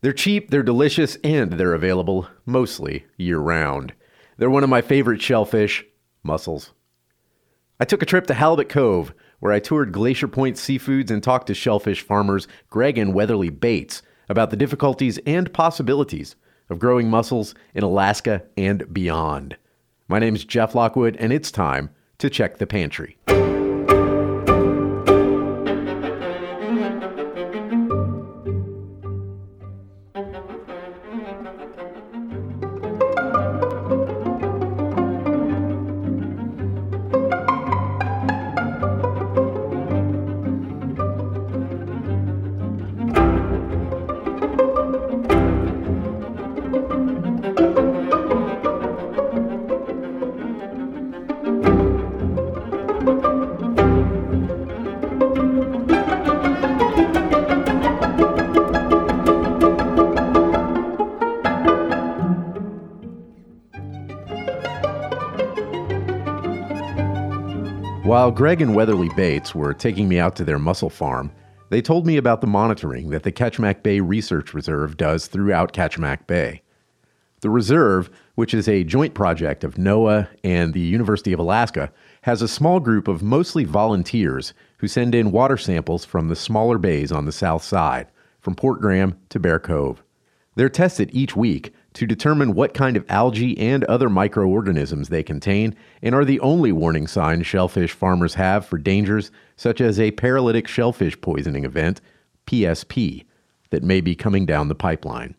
They're cheap, they're delicious, and they're available mostly year round. They're one of my favorite shellfish, mussels. I took a trip to Halibut Cove, where I toured Glacier Point Seafoods and talked to shellfish farmers Greg and Weatherly Bates about the difficulties and possibilities of growing mussels in Alaska and beyond. My name is Jeff Lockwood, and it's time to check the pantry. Greg and Weatherly Bates were taking me out to their mussel farm, they told me about the monitoring that the Kachemak Bay Research Reserve does throughout Kachemak Bay. The reserve, which is a joint project of NOAA and the University of Alaska, has a small group of mostly volunteers who send in water samples from the smaller bays on the south side, from Port Graham to Bear Cove. They're tested each week to determine what kind of algae and other microorganisms they contain and are the only warning signs shellfish farmers have for dangers such as a paralytic shellfish poisoning event, PSP, that may be coming down the pipeline.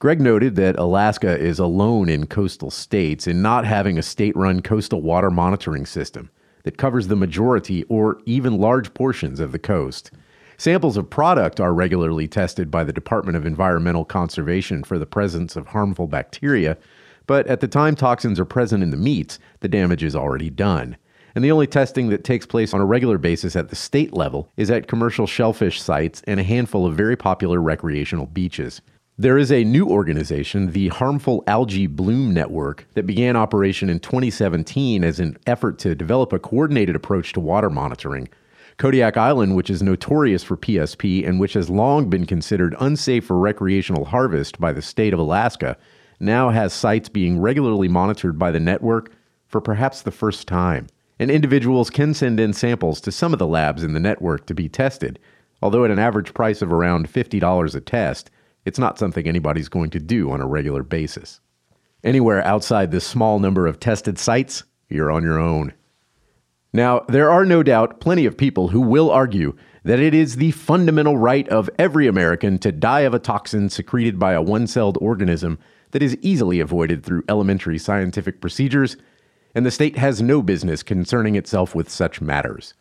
Greg noted that Alaska is alone in coastal states in not having a state run coastal water monitoring system that covers the majority or even large portions of the coast. Samples of product are regularly tested by the Department of Environmental Conservation for the presence of harmful bacteria, but at the time toxins are present in the meats, the damage is already done. And the only testing that takes place on a regular basis at the state level is at commercial shellfish sites and a handful of very popular recreational beaches. There is a new organization, the Harmful Algae Bloom Network, that began operation in 2017 as an effort to develop a coordinated approach to water monitoring. Kodiak Island, which is notorious for PSP and which has long been considered unsafe for recreational harvest by the state of Alaska, now has sites being regularly monitored by the network for perhaps the first time. And individuals can send in samples to some of the labs in the network to be tested, although at an average price of around $50 a test, it's not something anybody's going to do on a regular basis. Anywhere outside this small number of tested sites, you're on your own. Now, there are no doubt plenty of people who will argue that it is the fundamental right of every American to die of a toxin secreted by a one celled organism that is easily avoided through elementary scientific procedures, and the state has no business concerning itself with such matters.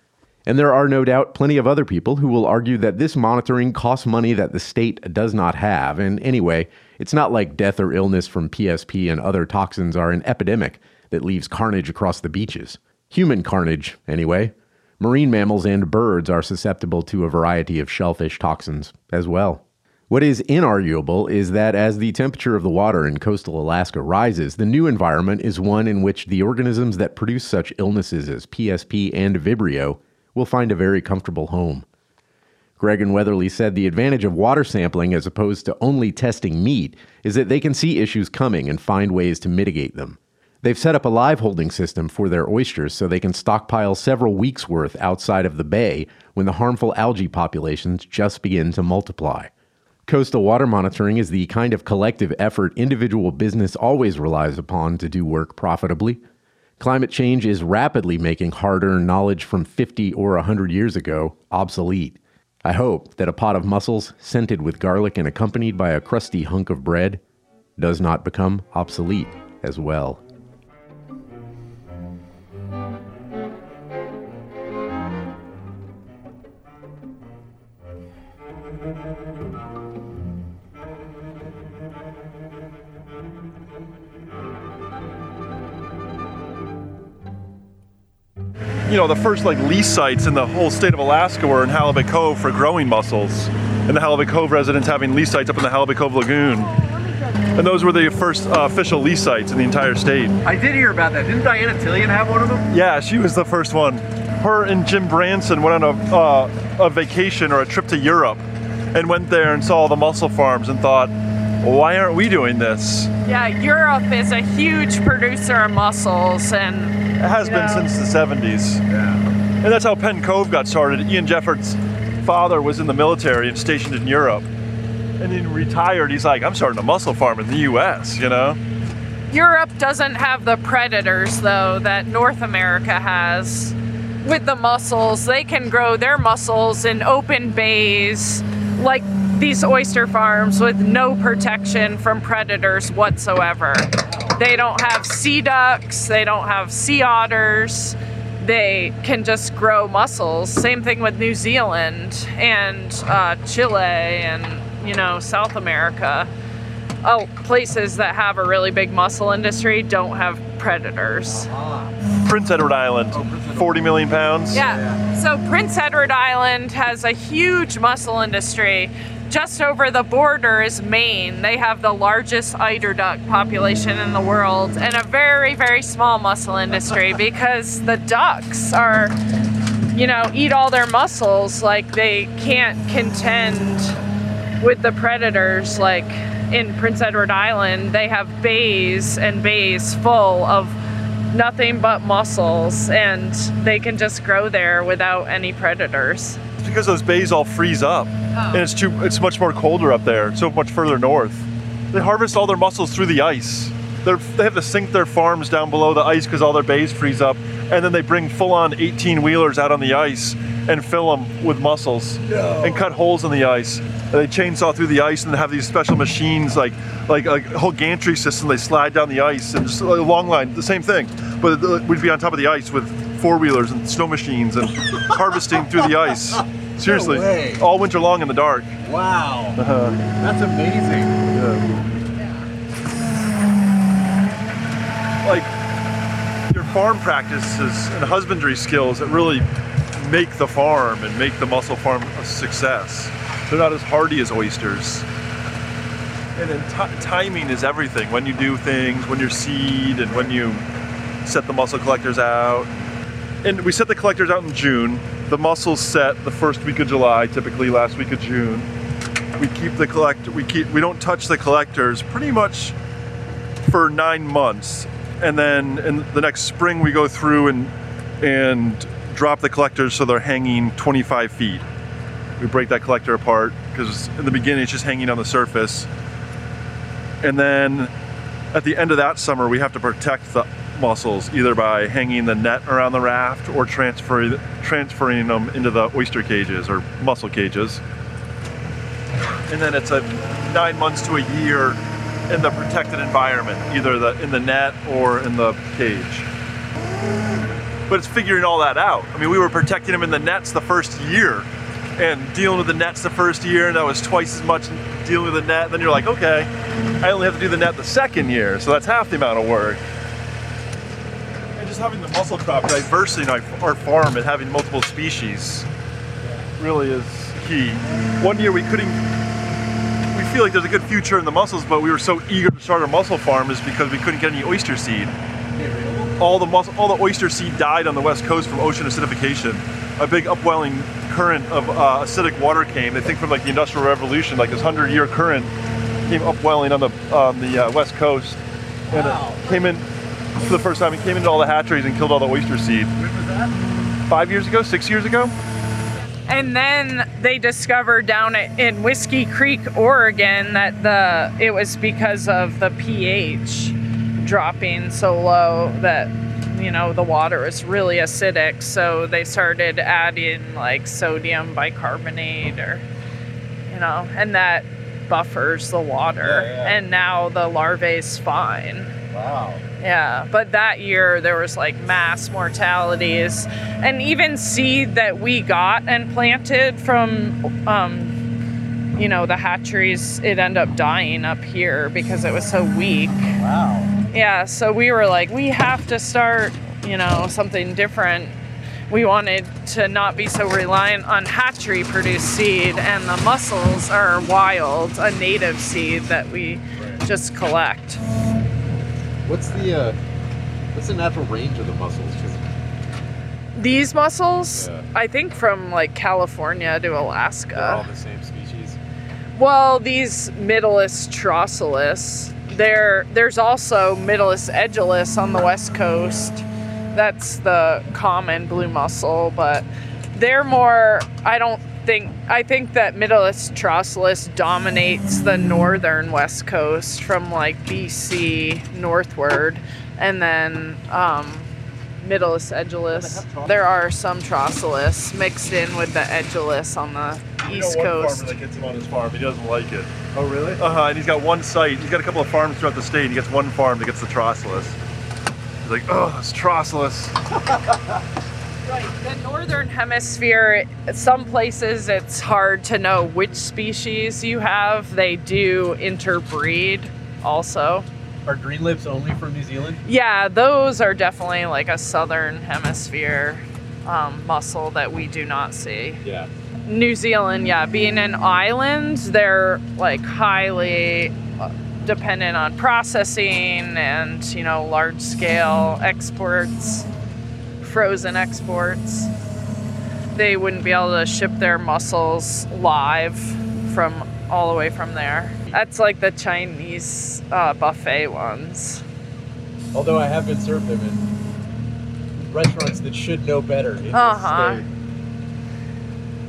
And there are no doubt plenty of other people who will argue that this monitoring costs money that the state does not have, and anyway, it's not like death or illness from PSP and other toxins are an epidemic that leaves carnage across the beaches. Human carnage, anyway. Marine mammals and birds are susceptible to a variety of shellfish toxins as well. What is inarguable is that as the temperature of the water in coastal Alaska rises, the new environment is one in which the organisms that produce such illnesses as PSP and Vibrio will find a very comfortable home. Greg and Weatherly said the advantage of water sampling as opposed to only testing meat is that they can see issues coming and find ways to mitigate them. They've set up a live holding system for their oysters so they can stockpile several weeks' worth outside of the bay when the harmful algae populations just begin to multiply. Coastal water monitoring is the kind of collective effort individual business always relies upon to do work profitably. Climate change is rapidly making hard earned knowledge from 50 or 100 years ago obsolete. I hope that a pot of mussels, scented with garlic and accompanied by a crusty hunk of bread, does not become obsolete as well. You know, the first like lease sites in the whole state of Alaska were in Halibut Cove for growing mussels, and the Halibut Cove residents having lease sites up in the Halibut Cove Lagoon. And those were the first uh, official lease sites in the entire state. I did hear about that. Didn't Diana Tillion have one of them? Yeah, she was the first one. Her and Jim Branson went on a, uh, a vacation or a trip to Europe and went there and saw the mussel farms and thought, why aren't we doing this? Yeah, Europe is a huge producer of mussels and it has been know. since the 70s. Yeah. And that's how Penn Cove got started. Ian Jefferds' father was in the military and stationed in Europe. And he retired. He's like, I'm starting a mussel farm in the US, you know? Europe doesn't have the predators, though, that North America has. With the mussels, they can grow their mussels in open bays, like these oyster farms, with no protection from predators whatsoever. They don't have sea ducks, they don't have sea otters they can just grow mussels. Same thing with New Zealand and uh, Chile and you know South America. Oh, places that have a really big mussel industry don't have predators. Prince Edward Island, 40 million pounds. Yeah. So Prince Edward Island has a huge mussel industry just over the border is Maine. They have the largest eider duck population in the world and a very, very small mussel industry because the ducks are, you know, eat all their mussels. Like they can't contend with the predators. Like in Prince Edward Island, they have bays and bays full of nothing but mussels and they can just grow there without any predators. It's because those bays all freeze up and it's too it's much more colder up there, so much further north. They harvest all their mussels through the ice. They're, they have to sink their farms down below the ice because all their bays freeze up, and then they bring full-on 18 wheelers out on the ice and fill them with mussels no. and cut holes in the ice. And they chainsaw through the ice and have these special machines like like a whole gantry system. They slide down the ice and just a long line, the same thing, but uh, we'd be on top of the ice with four wheelers and snow machines and harvesting through the ice. Seriously, no all winter long in the dark. Wow, uh-huh. that's amazing. Yeah. Like your farm practices and husbandry skills that really make the farm and make the mussel farm a success. They're not as hardy as oysters. And then timing is everything. When you do things, when you seed, and when you set the mussel collectors out. And we set the collectors out in June the mussels set the first week of July, typically last week of June. We keep the collect we keep we don't touch the collectors pretty much for nine months. And then in the next spring we go through and and drop the collectors so they're hanging 25 feet. We break that collector apart because in the beginning it's just hanging on the surface. And then at the end of that summer we have to protect the mussels either by hanging the net around the raft or transferring transferring them into the oyster cages or mussel cages. And then it's a nine months to a year in the protected environment, either the, in the net or in the cage. But it's figuring all that out. I mean, we were protecting them in the nets the first year and dealing with the nets the first year, and that was twice as much dealing with the net. Then you're like, okay, I only have to do the net the second year, so that's half the amount of work just having the mussel crop diversity in our farm and having multiple species really is key. One year we couldn't, we feel like there's a good future in the mussels, but we were so eager to start a mussel farm is because we couldn't get any oyster seed. All the mussel, all the oyster seed died on the west coast from ocean acidification. A big upwelling current of uh, acidic water came. They think from like the Industrial Revolution, like this hundred-year current came upwelling on the on the uh, west coast, and wow. it came in for the first time. He came into all the hatcheries and killed all the oyster seed. When was that? Five years ago, six years ago. And then they discovered down in Whiskey Creek, Oregon, that the it was because of the pH dropping so low that you know the water was really acidic. So they started adding like sodium bicarbonate, or you know, and that buffers the water. Yeah, yeah. And now the larvae is fine. Wow. Yeah, but that year there was like mass mortalities, and even seed that we got and planted from, um, you know, the hatcheries, it ended up dying up here because it was so weak. Wow. Yeah, so we were like, we have to start, you know, something different. We wanted to not be so reliant on hatchery produced seed, and the mussels are wild, a native seed that we just collect. What's the uh, what's the natural range of the mussels? These mussels, yeah. I think from like California to Alaska. They're all the same species. Well, these Mytilus trossulus, there there's also Mytilus edulis on the west coast. That's the common blue mussel, but they're more I don't think I think that Mytilus trossulus dominates the northern west coast from like BC northward and then um Mytilus edulis. There are some trossulus mixed in with the edulis on the I east know one coast. farmer that gets him on his farm. He doesn't like it. Oh, really? Uh huh. And he's got one site. He's got a couple of farms throughout the state. He gets one farm that gets the trossulus. He's like, oh, it's trossulus. Right. The northern hemisphere, some places it's hard to know which species you have. They do interbreed also. Are green lips only from New Zealand? Yeah, those are definitely like a southern hemisphere um, mussel that we do not see. Yeah. New Zealand, yeah, being an island, they're like highly uh, dependent on processing and, you know, large scale exports, frozen exports. They wouldn't be able to ship their mussels live from all the way from there. That's like the Chinese uh, buffet ones. Although I have been served them in restaurants that should know better. Uh-huh.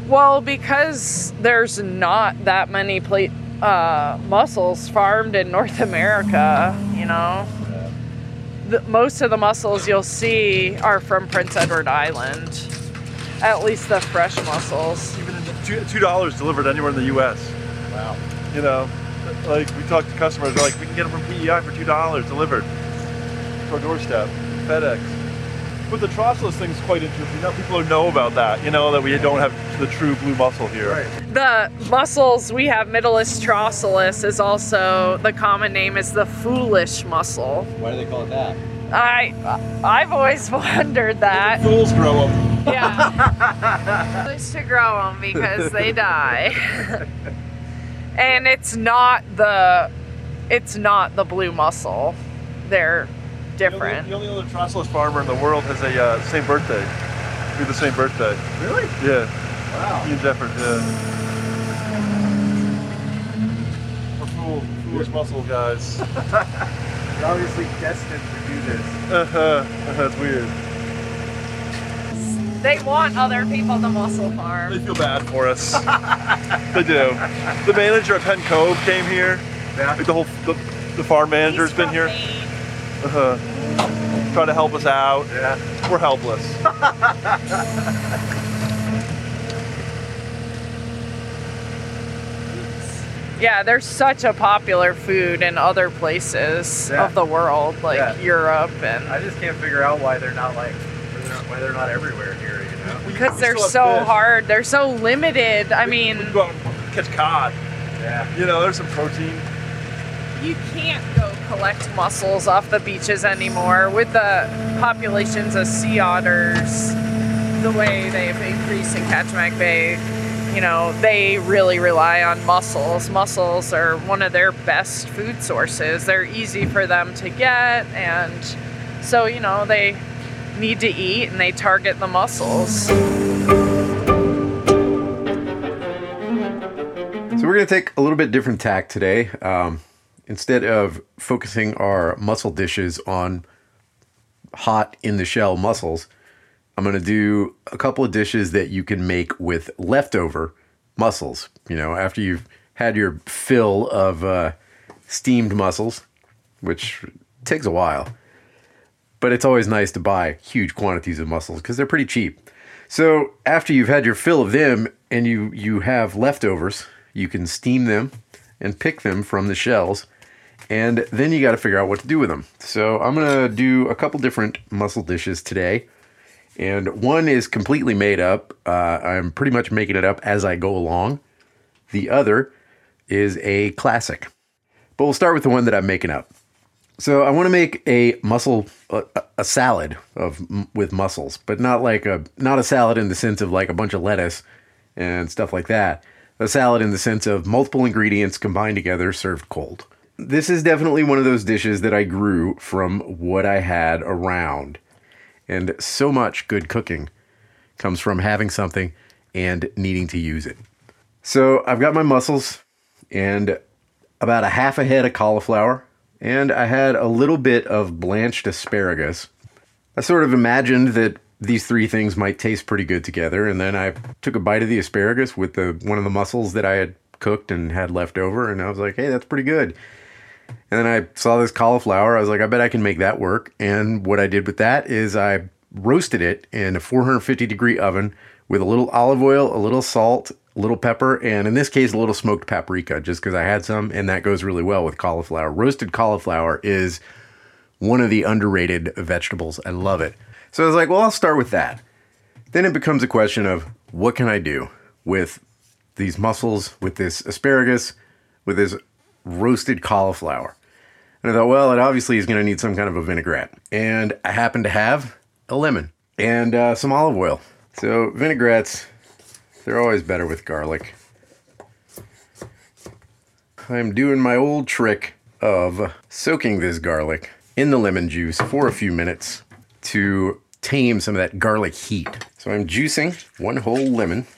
Well, because there's not that many pla- uh, mussels farmed in North America, you know. Yeah. The, most of the mussels you'll see are from Prince Edward Island. At least the fresh mussels. Even two two dollars delivered anywhere in the U.S. Wow. You know, like we talk to customers, they're like, we can get them from PEI for two dollars delivered to our doorstep, FedEx. But the trossulus thing's quite interesting. Now people know about that. You know that we don't have the true blue mussel here. Right. The mussels we have, Mytilus trossulus, is also the common name is the foolish mussel. Why do they call it that? I I've always wondered that. Fools grow them. Yeah. Just to grow them because they die. and it's not the it's not the blue mussel. They're different. The only, the only other trossulus farmer in the world has a uh, same birthday. We have the same birthday. Really? Yeah, Wow. Ian Jefferds. Yeah. We're fool, foolish mussel guys. You're obviously destined to do this. Uh-huh. That's weird. They want other people to mussel They farm. feel bad for us. they do. The manager at Penn Cove came here. Yeah. Like the whole the, the farm manager's been here. Uh-huh. Trying to help us out. Yeah. We're helpless. Yeah, they're such a popular food in other places Yeah. of the world, like Yeah. Europe and I just can't figure out why they're not like why they're not, why they're not everywhere here. You know. Because they're so fish. hard. They're so limited. I We mean, can go out and catch cod. Yeah. You know, there's some protein. you can't go collect mussels off the beaches anymore with the populations of sea otters the way they've increased in Kachemak Bay. You know, they really rely on mussels. Mussels are one of their best food sources. They're easy for them to get, and so, you know, they need to eat and they target the mussels. So we're going to take a little bit different tack today. Um, instead of focusing our mussel dishes on hot in the shell mussels, I'm going to do a couple of dishes that you can make with leftover mussels. You know, after you've had your fill of uh, steamed mussels, which takes a while, but it's always nice to buy huge quantities of mussels because they're pretty cheap. So after you've had your fill of them and you you have leftovers, you can steam them and pick them from the shells, and then you got to figure out what to do with them. So I'm gonna do a couple different mussel dishes today, and one is completely made up. Uh, I'm pretty much making it up as I go along. The other is a classic, but we'll start with the one that I'm making up. So I want to make a mussel a, a salad of with mussels, but not like a not a salad in the sense of like a bunch of lettuce and stuff like that. A salad in the sense of multiple ingredients combined together served cold. This is definitely one of those dishes that I grew from what I had around. And so much good cooking comes from having something and needing to use it. So I've got my mussels and about a half a head of cauliflower, and I had a little bit of blanched asparagus. I sort of imagined that these three things might taste pretty good together, and then I took a bite of the asparagus with the one of the mussels that I had cooked and had left over, and I was like, "Hey, that's pretty good." And then I saw this cauliflower. I was like, I bet I can make that work. And what I did with that is I roasted it in a 450 degree oven with a little olive oil, a little salt, a little pepper, and in this case, a little smoked paprika, just because I had some, and that goes really well with cauliflower. Roasted cauliflower is one of the underrated vegetables. I love it. So I was like, well, I'll start with that. Then it becomes a question of what can I do with these mussels, with this asparagus, with this roasted cauliflower. And I thought, well, it obviously is going to need some kind of a vinaigrette. And I happen to have a lemon and uh, some olive oil. So vinaigrettes, they're always better with garlic. I'm doing my old trick of soaking this garlic in the lemon juice for a few minutes to tame some of that garlic heat. So I'm juicing one whole lemon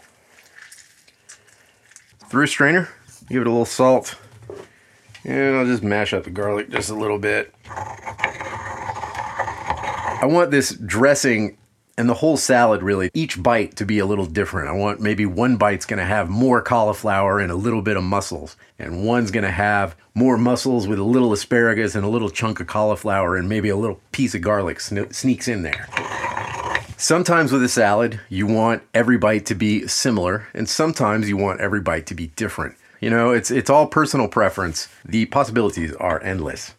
through a strainer, give it a little salt, and I'll just mash up the garlic just a little bit. I want this dressing and the whole salad really, each bite to be a little different. I want maybe one bite's gonna have more cauliflower and a little bit of mussels, and one's gonna have more mussels with a little asparagus and a little chunk of cauliflower and maybe a little piece of garlic sne- sneaks in there. Sometimes with a salad, you want every bite to be similar, and sometimes you want every bite to be different. You know, it's it's all personal preference. The possibilities are endless.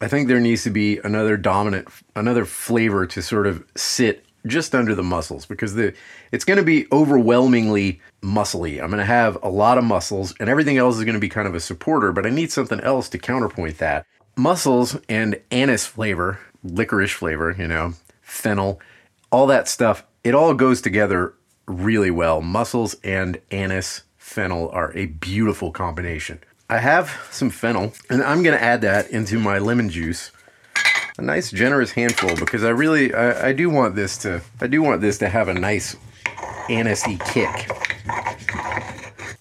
I think there needs to be another dominant, another flavor to sort of sit just under the mussels because the it's going to be overwhelmingly muscly. I'm going to have a lot of mussels, and everything else is going to be kind of a supporter. But I need something else to counterpoint that. Mussels and anise flavor, licorice flavor, you know, fennel, all that stuff. It all goes together really well. Mussels and anise fennel are a beautiful combination. I have some fennel, and I'm going to add that into my lemon juice. A nice generous handful because I really I, I do want this to I do want this to have a nice anisey kick.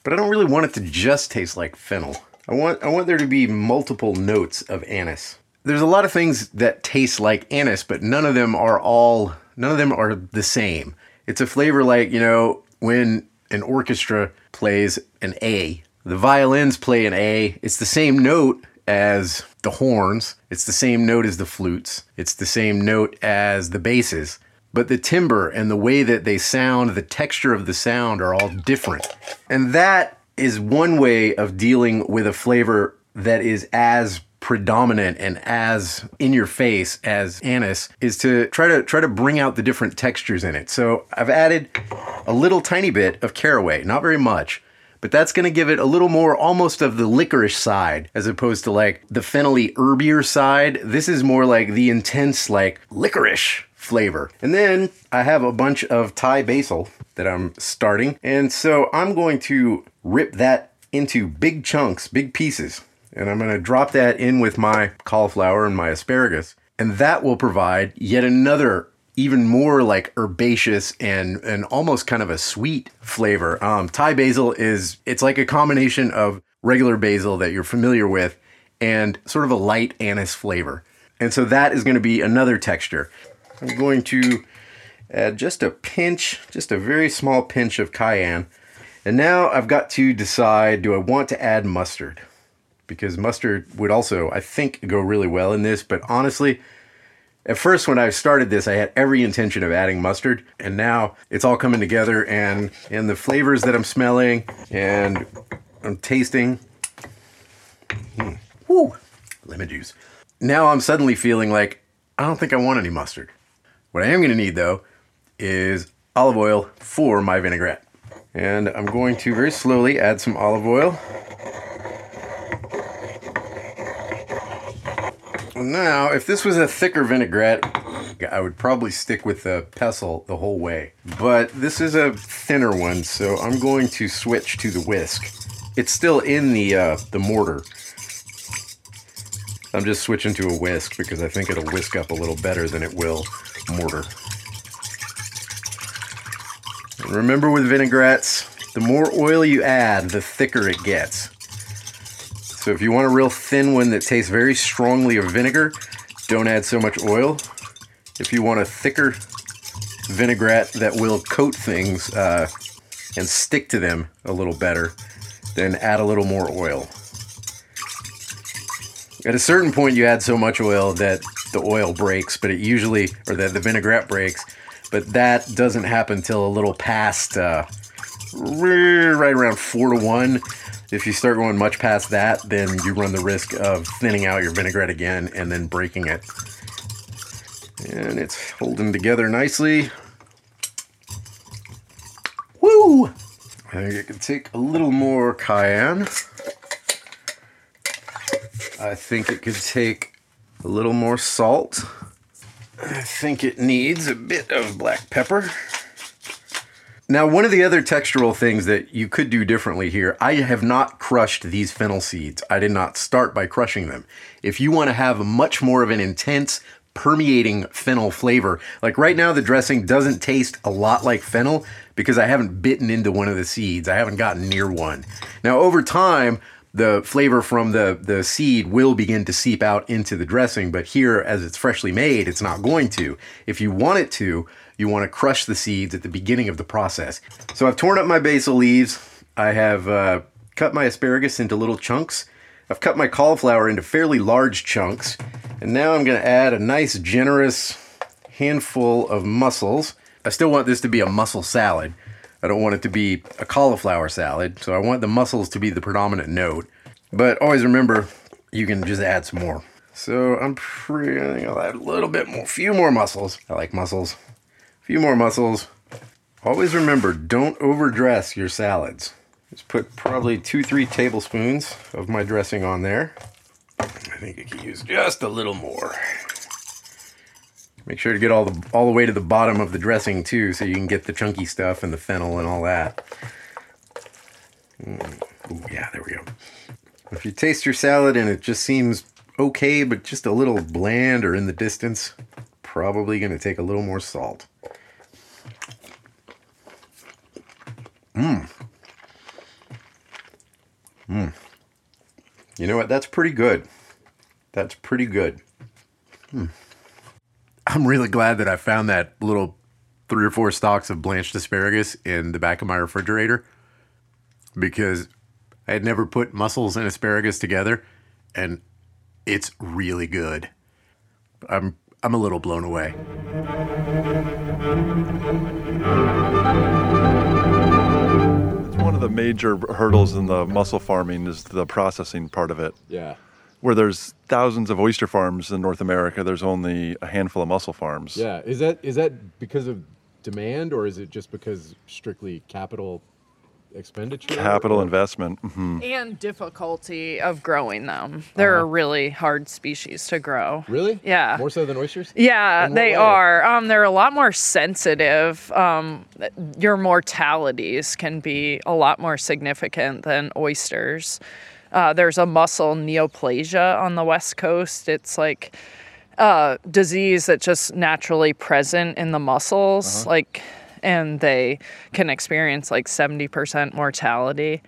But I don't really want it to just taste like fennel. I want I want there to be multiple notes of anise. There's a lot of things that taste like anise, but none of them are all none of them are the same. It's a flavor like, you know, when an orchestra plays an A, the violins play an A, it's the same note as the horns, it's the same note as the flutes, it's the same note as the basses, but the timbre and the way that they sound, the texture of the sound are all different. And that is one way of dealing with a flavor that is as predominant and as in your face as anise is to try to try to bring out the different textures in it. So I've added a little tiny bit of caraway, not very much, but that's going to give it a little more almost of the licorice side as opposed to like the fennelly herbier side. This is more like the intense like licorice flavor. And then I have a bunch of Thai basil that I'm starting. And so I'm going to rip that into big chunks, big pieces. And I'm going to drop that in with my cauliflower and my asparagus. And that will provide yet another even more like herbaceous and and almost kind of a sweet flavor. Um, Thai basil is it's like a combination of regular basil that you're familiar with and sort of a light anise flavor. And so that is going to be another texture. I'm going to add just a pinch, just a very small pinch of cayenne. And now I've got to decide do I want to add mustard? Because mustard would also, I think, go really well in this, but honestly, at first, when I started this, I had every intention of adding mustard, and now it's all coming together, and and the flavors that I'm smelling and I'm tasting, mm, woo, lemon juice. Now I'm suddenly feeling like I don't think I want any mustard. What I am going to need though is olive oil for my vinaigrette, and I'm going to very slowly add some olive oil. Now, if this was a thicker vinaigrette, I would probably stick with the pestle the whole way. But this is a thinner one, so I'm going to switch to the whisk. It's still in the uh, the mortar. I'm just switching to a whisk because I think it'll whisk up a little better than it will mortar. Remember with vinaigrettes, the more oil you add, the thicker it gets. So if you want a real thin one that tastes very strongly of vinegar, don't add so much oil. If you want a thicker vinaigrette that will coat things uh, and stick to them a little better, then add a little more oil. At a certain point, you add so much oil that the oil breaks, but it usually, or that the vinaigrette breaks, but that doesn't happen till a little past, uh, right around four to one. If you start going much past that, then you run the risk of thinning out your vinaigrette again and then breaking it. And it's holding together nicely. Woo! I think it could take a little more cayenne. I think it could take a little more salt. I think it needs a bit of black pepper. Now, one of the other textural things that you could do differently here, I have not crushed these fennel seeds. I did not start by crushing them. If you want to have much more of an intense, permeating fennel flavor, like right now, the dressing doesn't taste a lot like fennel because I haven't bitten into one of the seeds. I haven't gotten near one. Now, over time, the flavor from the, the seed will begin to seep out into the dressing, but here, as it's freshly made, it's not going to. If you want it to, you want to crush the seeds at the beginning of the process. So I've torn up my basil leaves. I have uh, cut my asparagus into little chunks. I've cut my cauliflower into fairly large chunks. And now I'm going to add a nice, generous handful of mussels. I still want this to be a mussel salad. I don't want it to be a cauliflower salad, so I want the mussels to be the predominant note. But always remember, you can just add some more. So I'm pretty, I think I'll add a little bit more, a few more mussels. I like mussels. Few more mussels. Always remember, don't overdress your salads. Just put probably two, three tablespoons of my dressing on there. I think you can use just a little more. Make sure to get all the all the way to the bottom of the dressing too, so you can get the chunky stuff and the fennel and all that. Mm. Ooh, yeah, there we go. If you taste your salad and it just seems okay, but just a little bland or in the distance, probably going to take a little more salt. Mmm. Mmm. You know what? That's pretty good. That's pretty good. Hmm. I'm really glad that I found that little three or four stalks of blanched asparagus in the back of my refrigerator because I had never put mussels and asparagus together and it's really good. I'm I'm a little blown away. The um, major hurdles in the mussel farming is the processing part of it. Yeah. Where there's thousands of oyster farms in North America, there's only a handful of mussel farms. Yeah. Is that is that because of demand or is it just because strictly capital expenditure? Capital or- investment. hmm And difficulty of growing them. They're a really hard species to grow. Really? Yeah. More so than oysters? Yeah, they way? are. Um, they're a lot more sensitive. Um, your mortalities can be a lot more significant than oysters. Uh, there's a mussel neoplasia on the west coast. It's like a disease that's just naturally present in the mussels, like, and they can experience like 70% mortality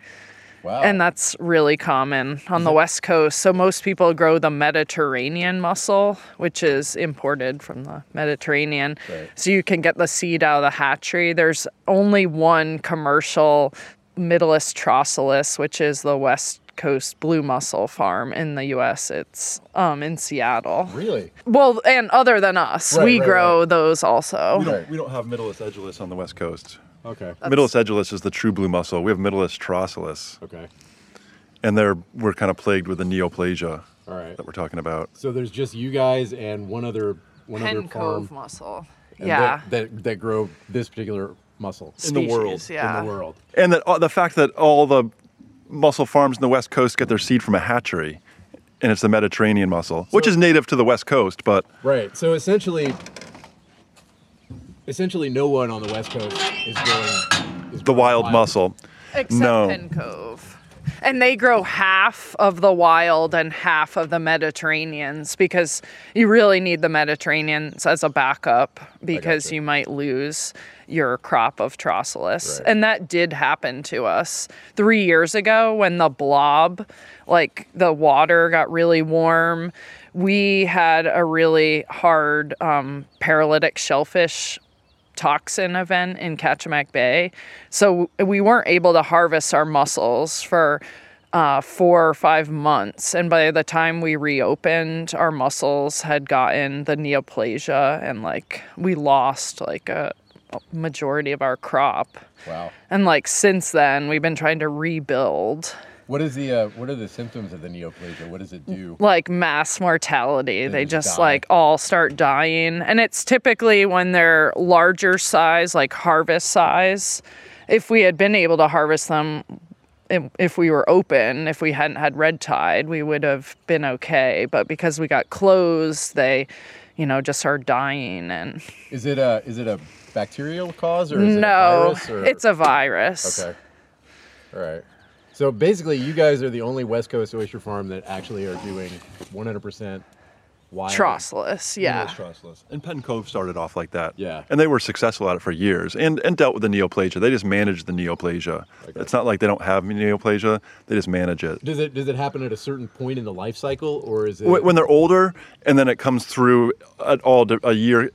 Wow. and that's really common on the west coast. So most people grow the Mediterranean mussel, which is imported from the Mediterranean. Right. So you can get the seed out of the hatchery. There's only one commercial Mytilus trossulus, which is the west coast blue mussel farm in the U.S. It's um, in Seattle. really? Well, and other than us, Right, we right, grow right. those also. We don't, we don't have Mytilus edulis on the west coast. Okay. Mytilus edulis is the true blue mussel. We have Mytilus trossulus, Okay. and they're we're kind of plagued with the neoplasia All right. that we're talking about. So there's just you guys and one other one other Penn farm Cove mussel. Yeah. that, that that grow this particular mussel In the world. Yeah. in the world. And that uh, the fact that all the mussel farms in the west coast get their seed from a hatchery, and it's the Mediterranean mussel, which is native to the west coast, but Right. So essentially, essentially, no one on the west coast is growing. Is the growing wild mussel. Except No. Penn Cove. And they grow half of the wild and half of the Mediterraneans because you really need the Mediterraneans as a backup because gotcha. you might lose your crop of trossulus. Right. And that did happen to us three years ago when the blob, like the water got really warm. We had a really hard um, paralytic shellfish toxin event in Kachemak Bay. So we weren't able to harvest our mussels for uh, four or five months. And by the time we reopened, our mussels had gotten the neoplasia and like we lost like a a majority of our crop. Wow. And like since then, we've been trying to rebuild What is the uh, what are the symptoms of the neoplasia? What does it do? like mass mortality. They, just just like all start dying. And it's typically when they're larger size, like harvest size. If we had been able to harvest them, if- we were open, if we hadn't had red tide, we would have been okay. But because we got closed, they, you know, just are dying. And Is it a is it a bacterial cause or is it a no, virus? Or? it's a virus. okay. All right. So basically, you guys are the only West Coast oyster farm that actually are doing 100% wild. Trossulus, yeah. Trossulus. And Penn Cove started off like that. Yeah. And they were successful at it for years and, and dealt with the neoplasia. They just managed the neoplasia. Okay. It's not like they don't have neoplasia, they just manage it. Does it does it happen at a certain point in the life cycle, or is it? When they're older, and then it comes through at all a year.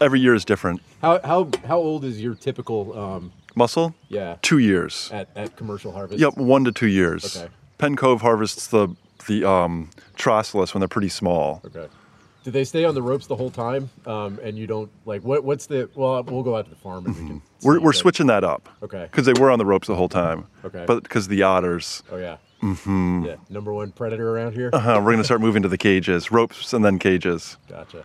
Every year is different. how how how old is your typical um, Mussel, yeah two years. at, at commercial harvest? Yep, one to two years. Okay. Penn Cove harvests the the um, trossulus when they're pretty small. Okay. Do they stay on the ropes the whole time? Um, and you don't like what? What's the? Well, we'll go out to the farm and we can. We're, we're switching that up. Okay. Because they were on the ropes the whole time. Okay. But because the otters, Oh yeah. Mm-hmm. Yeah. Number one predator around here. uh, we're going to start moving to the cages, ropes and then cages. Gotcha.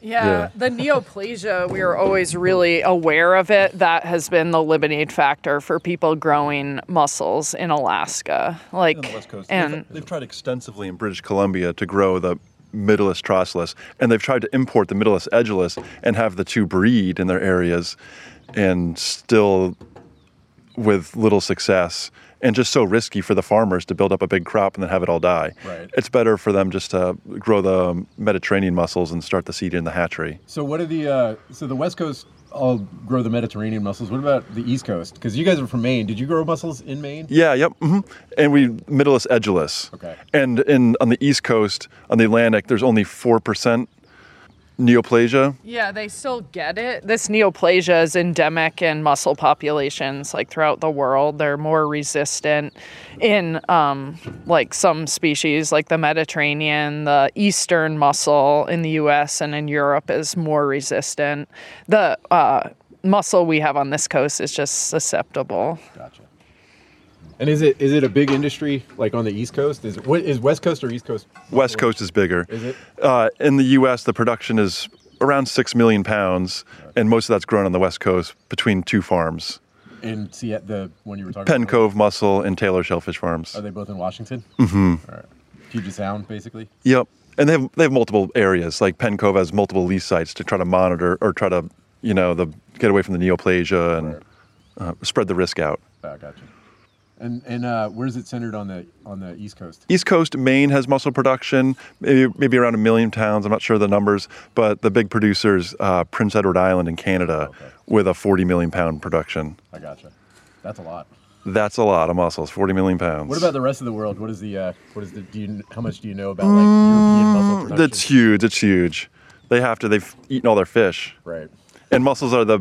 Yeah, Yeah. the neoplasia, we are always really aware of it. That has been the limiting factor for people growing mussels in Alaska. Like, on the west coast. and they've, they've tried extensively in British Columbia to grow the Mytilus trossulus, and they've tried to import the Mytilus edulis and have the two breed in their areas, and still with little success. And just so risky for the farmers to build up a big crop and then have it all die. Right. It's better for them just to grow the Mediterranean mussels and start the seed in the hatchery. So what are the? Uh, so the West Coast all grow the Mediterranean mussels. What about the East Coast? Because you guys are from Maine. Did you grow mussels in Maine? Yeah, yep. hmm And we Mytilus edulis. Okay. And in on the East Coast, on the Atlantic, there's only four percent neoplasia. yeah, they still get it. This neoplasia is endemic in mussel populations like throughout the world. They're more resistant in um, like some species, like the Mediterranean, the eastern mussel in the U.S. and in Europe is more resistant. The uh, mussel we have on this coast is just susceptible. Gotcha. And is it is it a big industry like on the East Coast? Is what is West Coast or East Coast? West Coast is bigger. Is it? Uh, in the U.S., the production is around six million pounds, and most of that's grown on the West Coast between two farms: In see the one you were talking Penn about? Cove Mussel and Taylor Shellfish Farms. Are they both in Washington? Mm-hmm. All right. Puget Sound, basically. Yep. And they have they have multiple areas. Like Penn Cove has multiple lease sites to try to monitor or try to, you know, the get away from the neoplasia and Right. uh, spread the risk out. Oh, gotcha. And and uh, where is it centered on the on the East Coast? East Coast, Maine has mussel production, maybe, maybe around a million pounds. I'm not sure the numbers, but the big producers, uh, Prince Edward Island in Canada, Okay. with a 40 million pound production. I gotcha. That's a lot. That's a lot of mussels, 40 million pounds. What about the rest of the world? What is the uh, what is the do you how much do you know about like European mussel production? That's huge. It's huge. They have to. They've eaten all their fish, right. and mussels are the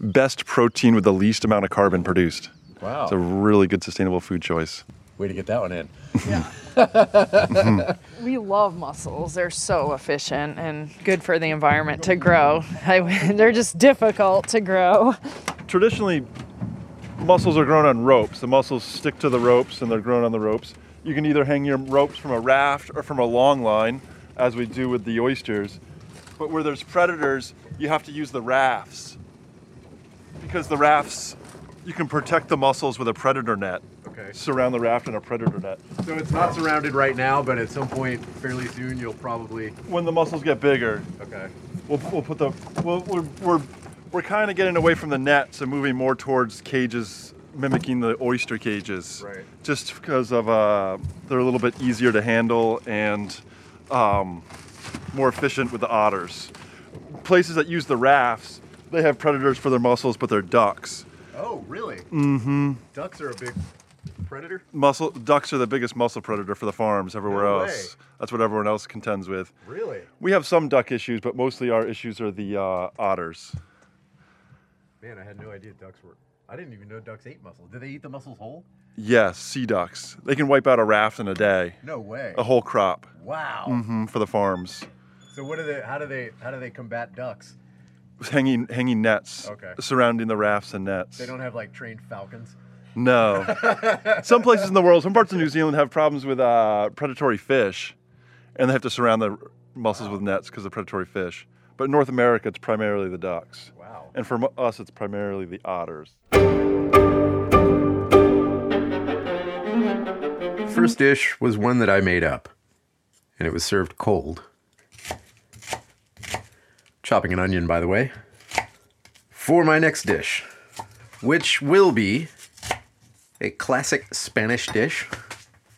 best protein with the least amount of carbon produced. Wow. It's a really good sustainable food choice. Way to get that one in. Yeah. we love mussels. They're so efficient and good for the environment to grow. I, they're just difficult to grow. Traditionally, mussels are grown on ropes. The mussels stick to the ropes and they're grown on the ropes. You can either hang your ropes from a raft or from a long line, as we do with the oysters. But where there's predators, you have to use the rafts. Because the rafts, you can protect the mussels with a predator net. Okay. Surround the raft in a predator net. So it's not surrounded right now, but at some point fairly soon you'll probably When the mussels get bigger, okay. We'll, we'll put the we'll, we're we're, we're kind of getting away from the net, so moving more towards cages mimicking the oyster cages. Right. Just because of uh, they're a little bit easier to handle and um, more efficient with the otters. Places that use the rafts, they have predators for their mussels, but they're ducks. Oh, really? Mm-hmm. Ducks are a big predator. Mussel ducks are the biggest mussel predator for the farms everywhere No else. That's what everyone else contends with. Really? We have some duck issues, but mostly our issues are the uh, otters. Man, I had no idea ducks were. I didn't even know ducks ate mussels. Do they eat the mussels whole? Yes, sea ducks. They can wipe out a raft in a day, No way. a whole crop Wow. Mm-hmm, for the farms. So what do they? How do they? How do they combat ducks? Hanging, hanging nets Okay. surrounding the rafts and nets. They don't have like trained falcons. No. some places in the world, some parts of New Zealand have problems with uh, predatory fish, and they have to surround the mussels with nets because of predatory fish. But in North America, it's primarily the ducks. Wow. And for us, it's primarily the otters. First dish was one that I made up, and it was served cold. Chopping an onion, by the way. For my next dish, which will be a classic Spanish dish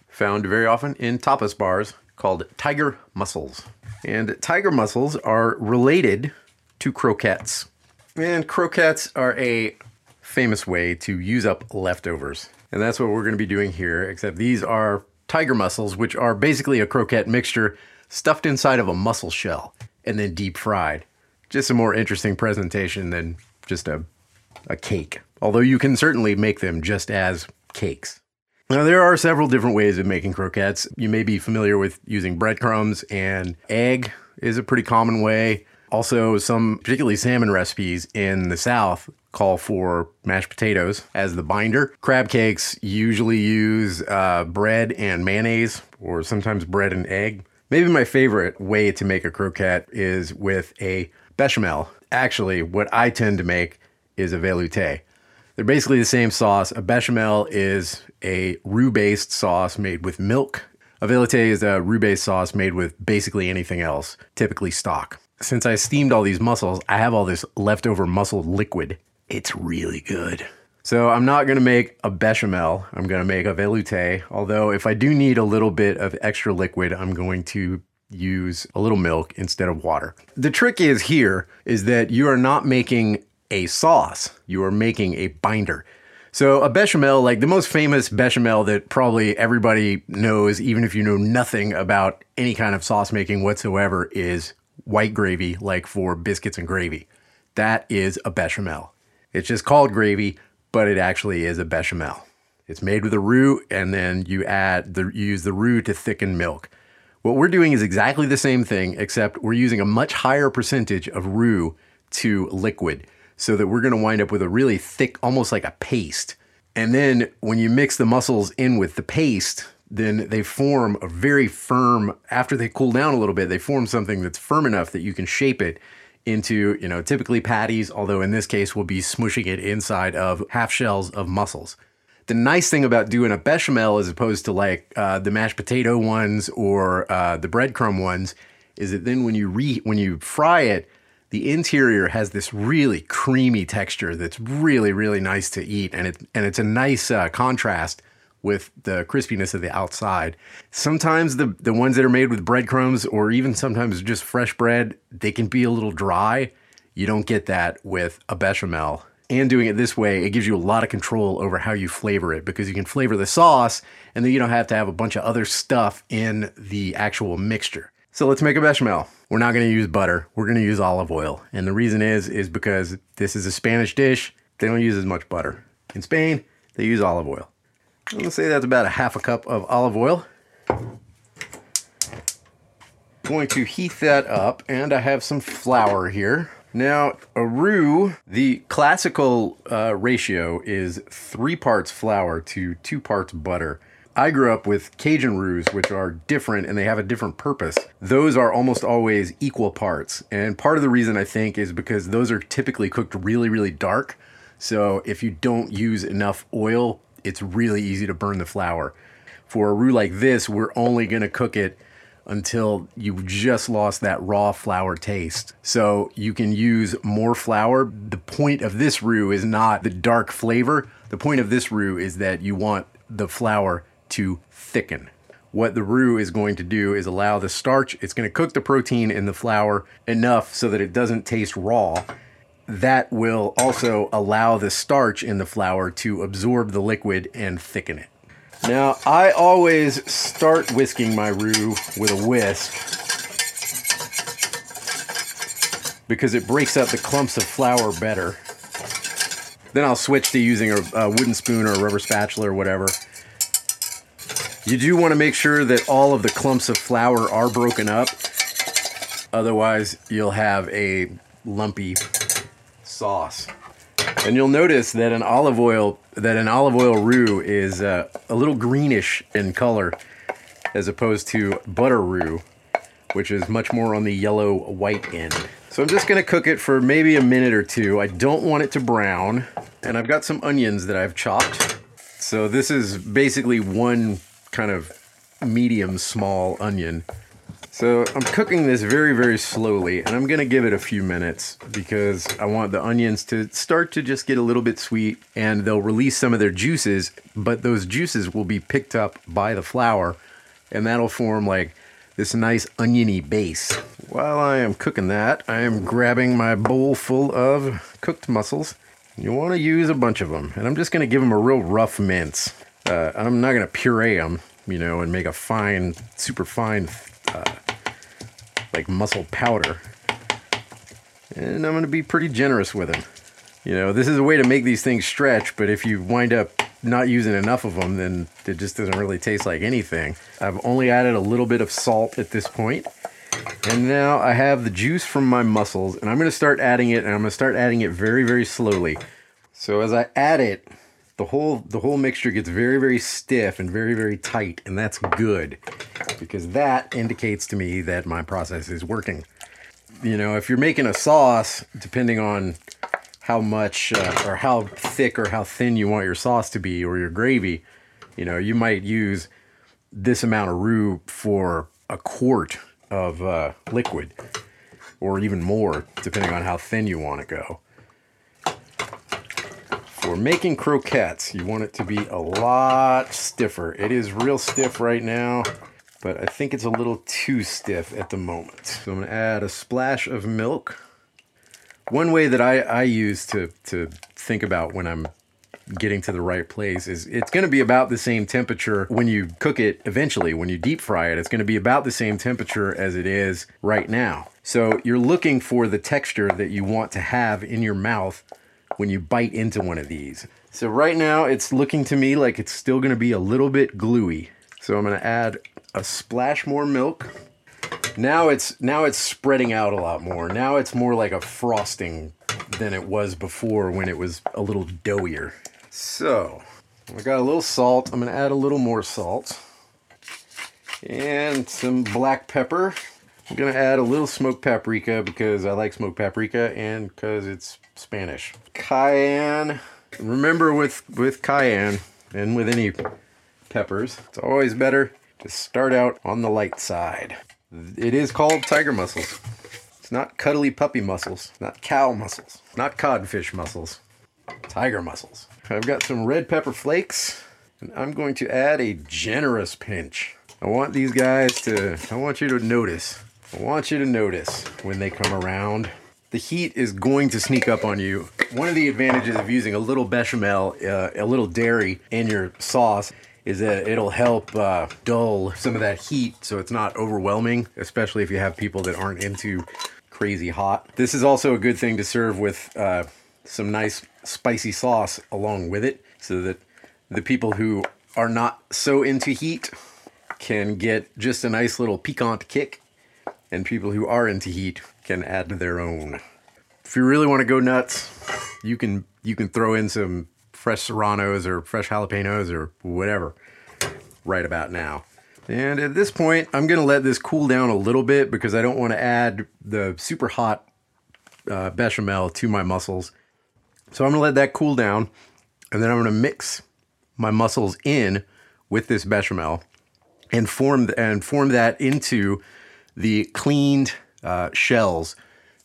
found very often in tapas bars called tiger mussels. And tiger mussels are related to croquettes. And croquettes are a famous way to use up leftovers. And that's what we're going to be doing here, except these are tiger mussels, which are basically a croquette mixture stuffed inside of a mussel shell and then deep fried. Just a more interesting presentation than just a, a cake. Although you can certainly make them just as cakes. Now, there are several different ways of making croquettes. You may be familiar with using breadcrumbs, and egg is a pretty common way. Also, some particularly salmon recipes in the South call for mashed potatoes as the binder. Crab cakes usually use uh, bread and mayonnaise, or sometimes bread and egg. Maybe my favorite way to make a croquette is with a bechamel. Actually, what I tend to make is a velouté. They're basically the same sauce. A bechamel is a roux based sauce made with milk. A velouté is a roux based sauce made with basically anything else, typically stock. Since I steamed all these mussels, I have all this leftover mussel liquid. It's really good. So I'm not gonna make a bechamel. I'm gonna make a velouté. Although if I do need a little bit of extra liquid, I'm going to use a little milk instead of water. The trick is here is that you are not making a sauce. You are making a binder. So a bechamel, like the most famous bechamel that probably everybody knows, even if you know nothing about any kind of sauce making whatsoever, is white gravy, like for biscuits and gravy. That is a bechamel. It's just called gravy, but it actually is a bechamel. It's made with a roux, and then you add the you use the roux to thicken milk. What we're doing is exactly the same thing, except we're using a much higher percentage of roux to liquid, so that we're going to wind up with a really thick, almost like a paste. And then when you mix the mussels in with the paste, then they form a very firm. After they cool down a little bit, they form something that's firm enough that you can shape it into, you know, typically patties. Although in this case, we'll be smushing it inside of half shells of mussels. The nice thing about doing a bechamel as opposed to like uh, the mashed potato ones or uh, the breadcrumb ones is that then when you re when you fry it, the interior has this really creamy texture that's really really nice to eat, and it and it's a nice uh, contrast with the crispiness of the outside. Sometimes the the ones that are made with breadcrumbs or even sometimes just fresh bread, they can be a little dry. You don't get that with a bechamel. And doing it this way, it gives you a lot of control over how you flavor it because you can flavor the sauce and then you don't have to have a bunch of other stuff in the actual mixture. So let's make a bechamel. We're not going to use butter. We're going to use olive oil. And the reason is is because this is a Spanish dish. They don't use as much butter. In Spain, they use olive oil. I'm going to say that's about a half a cup of olive oil. Going to heat that up and I have some flour here. Now, a roux, the classical uh, ratio is three parts flour to two parts butter. I grew up with Cajun roux, which are different and they have a different purpose. Those are almost always equal parts. And part of the reason I think is because those are typically cooked really, really dark. So if you don't use enough oil, it's really easy to burn the flour. For a roux like this, we're only going to cook it until you just lost that raw flour taste. So you can use more flour. The point of this roux is not the dark flavor. The point of this roux is that you want the flour to thicken. What the roux is going to do is allow the starch, it's going to cook the protein in the flour enough so that it doesn't taste raw. That will also allow the starch in the flour to absorb the liquid and thicken it. Now, I always start whisking my roux with a whisk because it breaks up the clumps of flour better. Then I'll switch to using a, a wooden spoon or a rubber spatula or whatever. You do want to make sure that all of the clumps of flour are broken up. Otherwise, you'll have a lumpy sauce. And you'll notice that an olive oil that an olive oil roux is uh, a little greenish in color as opposed to butter roux, which is much more on the yellow white end. So I'm just gonna cook it for maybe a minute or two. I don't want it to brown. And I've got some onions that I've chopped. So this is basically one kind of medium small onion. So I'm cooking this very, very slowly, and I'm gonna give it a few minutes because I want the onions to start to just get a little bit sweet and they'll release some of their juices, but those juices will be picked up by the flour and that'll form like this nice oniony base. While I am cooking that, I am grabbing my bowl full of cooked mussels. You want to use a bunch of them, and I'm just to give them a real rough mince. Uh, I'm not to puree them, you know, and make a fine, super fine, uh, like mussel powder. And I'm going to be pretty generous with them. You know, this is a way to make these things stretch, but if you wind up not using enough of them, then it just doesn't really taste like anything. I've only added a little bit of salt at this point. And now I have the juice from my mussels, and I'm going to start adding it, and I'm going to start adding it very, very slowly. So as I add it, the whole the whole mixture gets very, very stiff and very, very tight, and that's good because that indicates to me that my process is working. You know, if you're making a sauce, depending on how much uh, or how thick or how thin you want your sauce to be or your gravy, you know, you might use this amount of roux for a quart of uh, liquid or even more, depending on how thin you want to go. For making croquettes, you want it to be a lot stiffer. It is real stiff right now, but I think it's a little too stiff at the moment. So I'm to add a splash of milk. One way that I, I use to, to think about when I'm getting to the right place is it's going to be about the same temperature when you cook it eventually when you deep fry it it's going to be about the same temperature as it is right now so you're looking for the texture that you want to have in your mouth when you bite into one of these so right now it's looking to me like it's still to be a little bit gluey so i'm to add a splash more milk now it's now it's spreading out a lot more now it's more like a frosting than it was before when it was a little doughier so, I got a little salt. I'm to add a little more salt. And some black pepper. I'm to add a little smoked paprika because I like smoked paprika and because it's Spanish. Cayenne. Remember with, with cayenne and with any peppers, it's always better to start out on the light side. It is called tiger mussels. It's not cuddly puppy mussels, not cow mussels, not codfish mussels, tiger mussels. I've got some red pepper flakes, and I'm going to add a generous pinch. I want these guys to, I want you to notice. I want you to notice when they come around. The heat is going to sneak up on you. One of the advantages of using a little bechamel, uh, a little dairy in your sauce is that it'll help uh, dull some of that heat so it's not overwhelming, especially if you have people that aren't into crazy hot. This is also a good thing to serve with uh, some nice spicy sauce along with it so that the people who are not so into heat can get just a nice little piquant kick and people who are into heat can add their own. If you really want to go nuts, you can you can throw in some fresh serranos or fresh jalapenos or whatever right about now. And at this point, I'm going to let this cool down a little bit because I don't want to add the super hot uh, bechamel to my mussels so I'm gonna let that cool down, and then I'm gonna mix my mussels in with this bechamel and form and form that into the cleaned uh, shells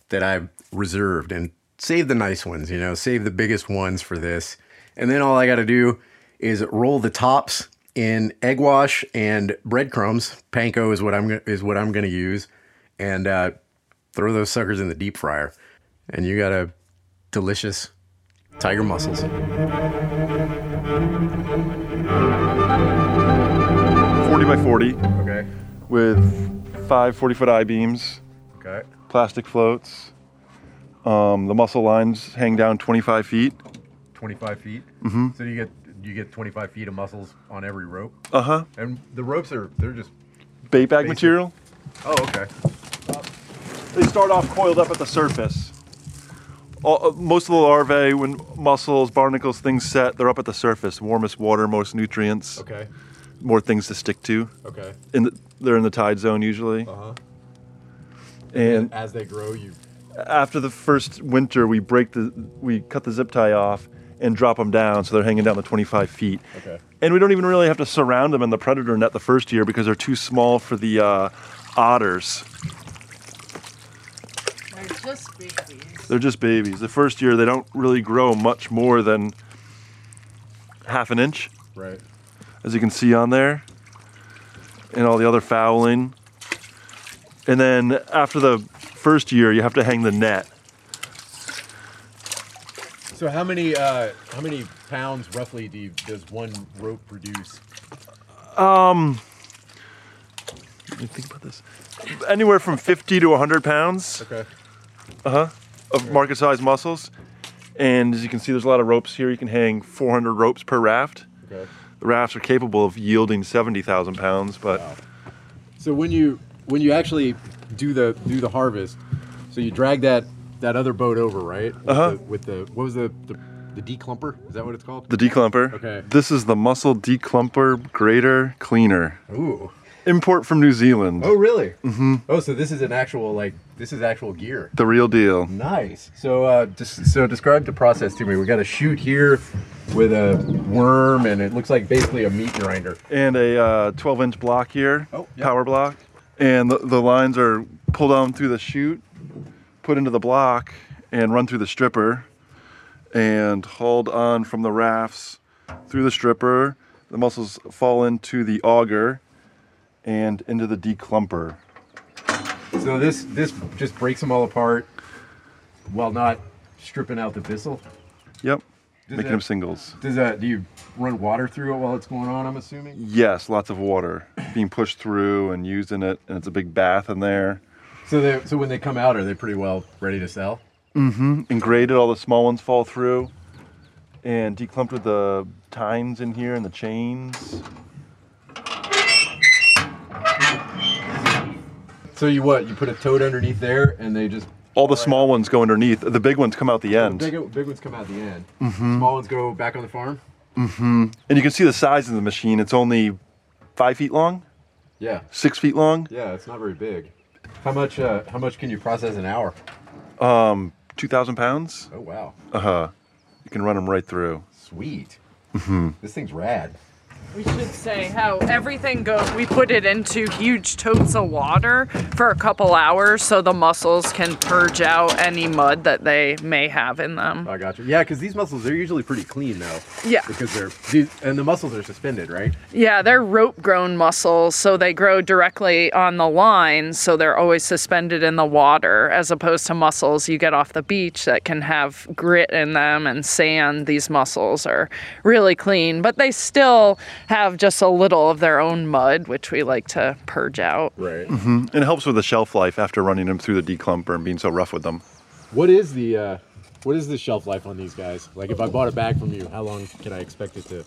that I've reserved and save the nice ones. You know, save the biggest ones for this, And then all I got to do is roll the tops in egg wash and breadcrumbs. Panko is what I'm is what I'm going to use, and uh, throw those suckers in the deep fryer, and you got a delicious tiger mussels. 40 by 40 Okay. with five 40 foot I beams, Okay. plastic floats. Um, the mussel lines hang down 25 feet. 25 feet. Mm-hmm. So you get you get 25 feet of mussels on every rope, Uh huh. and the ropes are they're just. Bait bag Basic. material. Oh, okay. They start off coiled up at the surface. All, uh, most of the larvae, when mussels, barnacles, things set, they're up at the surface. Warmest water, most nutrients, Okay. more things to stick to. Okay. In the, they're in the tide zone usually. Uh huh. And As they grow, you. after the first winter, we break the, we cut the zip tie off and drop them down, so they're hanging down to 25 feet. Okay. And we don't even really have to surround them in the predator net the first year because they're too small for the uh, otters. They're just babies. They're just babies. The first year, they don't really grow much more than half an inch, Right. as you can see on there, and all the other fouling. And then after the first year, you have to hang the net. So how many uh, how many pounds roughly do you, does one rope produce? Um, Let me think about this. Anywhere from 50 to 100 pounds Okay. Uh huh. of market sized mussels. And as you can see, there's a lot of ropes here. You can hang 400 ropes per raft. Okay. The rafts are capable of yielding 70,000 pounds, but Wow. So when you when you actually do the do the harvest, so you drag that that other boat over, right? With Uh-huh. The, with the what was the the, the declumper? Is that what it's called? the declumper. Okay. This is the mussel declumper grater cleaner. Ooh. Import from New Zealand. Oh really? Mm-hmm. Oh, so this is an actual like this is actual gear. The real deal. Nice. So uh, just so describe the process to me. We got a chute here with a worm, and it looks like basically a meat grinder. And a uh, 12 inch block here, Oh, yep. power block. And the, the lines are pulled down through the chute, put into the block, and run through the stripper, and hauled on from the rafts through the stripper. The mussels fall into the auger and into the declumper. So this this just breaks them all apart, while not stripping out the viscel. Yep, Does making that- them singles. Does that do you run water through it while it's going on? I'm assuming. Yes, lots of water being pushed through and used in it, and it's a big bath in there. So they so when they come out, are they pretty well ready to sell? Mm-hmm. And graded. All the small ones fall through, and declumped with the tines in here and the chains. So you what? You put a toad underneath there, and they just All the small ones go underneath. The big ones come out the end, big big ones come out the end. Mm-hmm. Small ones go back on the farm. And you can see the size of the machine. It's only five feet long, Yeah, six feet long, yeah, it's not very big. How much? Uh, how much can you process an hour? Um, two thousand pounds. Oh wow, Uh huh. You can run them right through. sweet. Mm-hmm. This thing's rad. We should say how everything goes. We put it into huge totes of water for a couple hours so the mussels can purge out any mud that they may have in them. I got you. Yeah, because these mussels they're usually pretty clean though. Yeah. Because they're these, and the mussels are suspended, right? Yeah, they're rope grown mussels, so they grow directly on the line, so they're always suspended in the water, as opposed to mussels you get off the beach that can have grit in them and sand. These mussels are really clean, but they still have just a little of their own mud, which we like to purge out. Right. And it helps with the shelf life after running them through the declumper and being so rough with them. What is the uh, what is the shelf life on these guys? Like if I bought a bag from you, how long can I expect it to?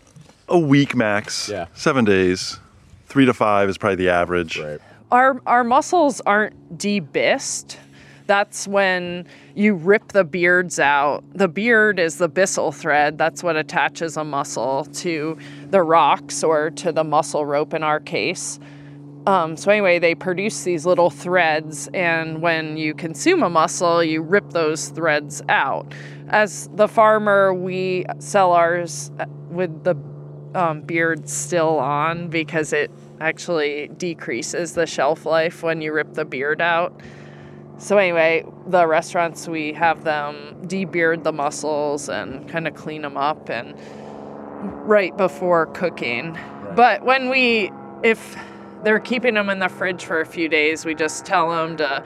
A week max. Yeah. Seven days. Three to five is probably the average. Right. Our our mussels aren't debyssed. That's when you rip the beards out. The beard is the byssal thread. That's what attaches a mussel to the rocks or to the mussel rope in our case. Um, so anyway, they produce these little threads, and when you consume a mussel, you rip those threads out. As the farmer, we sell ours uh, with the um, beard still on because it actually decreases the shelf life when you rip the beard out. So anyway, the restaurants we have them debeard the mussels and kind of clean them up and right before cooking. But when we if they're keeping them in the fridge for a few days, we just tell them to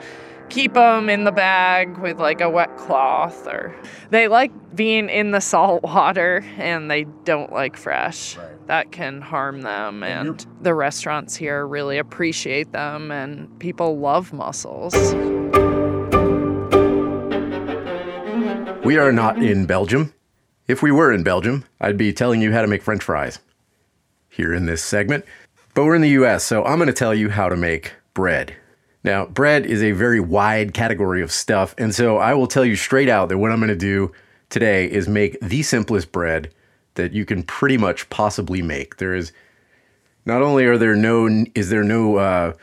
keep them in the bag with like a wet cloth or they like being in the salt water and they don't like fresh that can harm them and the restaurants here really appreciate them and people love mussels We are not in Belgium. If we were in Belgium, I'd be telling you how to make french fries here in this segment. But we're in the US, so I'm going to tell you how to make bread. Now, bread is a very wide category of stuff, and so I will tell you straight out that what I'm going to do today is make the simplest bread that you can pretty much possibly make. There is not only are there no is there no uh,